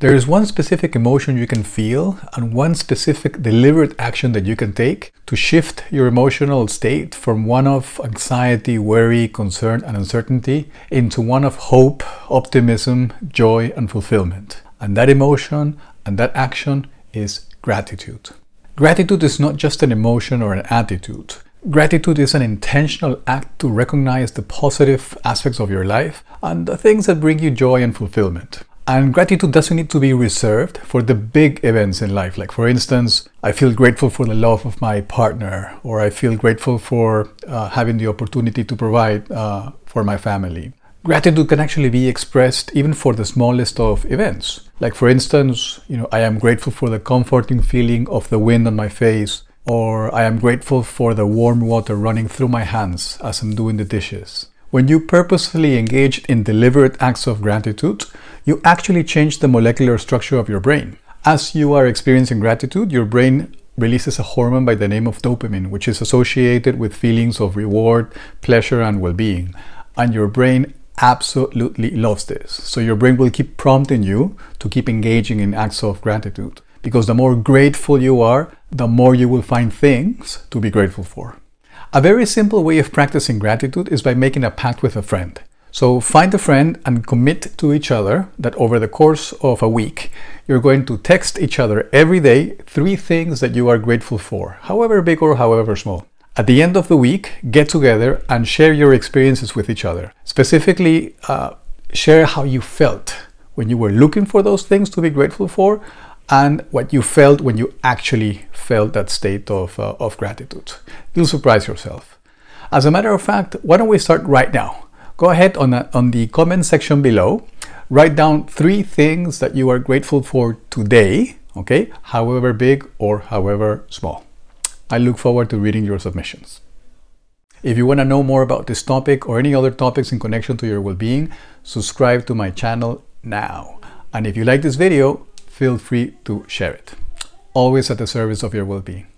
There is one specific emotion you can feel and one specific deliberate action that you can take to shift your emotional state from one of anxiety, worry, concern, and uncertainty into one of hope, optimism, joy, and fulfillment. And that emotion and that action is gratitude. Gratitude is not just an emotion or an attitude. Gratitude is an intentional act to recognize the positive aspects of your life and the things that bring you joy and fulfillment. And gratitude doesn't need to be reserved for the big events in life. Like, for instance, I feel grateful for the love of my partner, or I feel grateful for uh, having the opportunity to provide uh, for my family. Gratitude can actually be expressed even for the smallest of events. Like, for instance, you know, I am grateful for the comforting feeling of the wind on my face, or I am grateful for the warm water running through my hands as I'm doing the dishes. When you purposefully engage in deliberate acts of gratitude, you actually change the molecular structure of your brain. As you are experiencing gratitude, your brain releases a hormone by the name of dopamine, which is associated with feelings of reward, pleasure, and well being. And your brain absolutely loves this. So your brain will keep prompting you to keep engaging in acts of gratitude. Because the more grateful you are, the more you will find things to be grateful for. A very simple way of practicing gratitude is by making a pact with a friend. So find a friend and commit to each other that over the course of a week, you're going to text each other every day three things that you are grateful for, however big or however small. At the end of the week, get together and share your experiences with each other. Specifically, uh, share how you felt when you were looking for those things to be grateful for and what you felt when you actually felt that state of, uh, of gratitude. You'll surprise yourself. As a matter of fact, why don't we start right now? Go ahead on, a, on the comment section below, write down three things that you are grateful for today, okay, however big or however small. I look forward to reading your submissions. If you want to know more about this topic or any other topics in connection to your well being, subscribe to my channel now. And if you like this video, feel free to share it. Always at the service of your well being.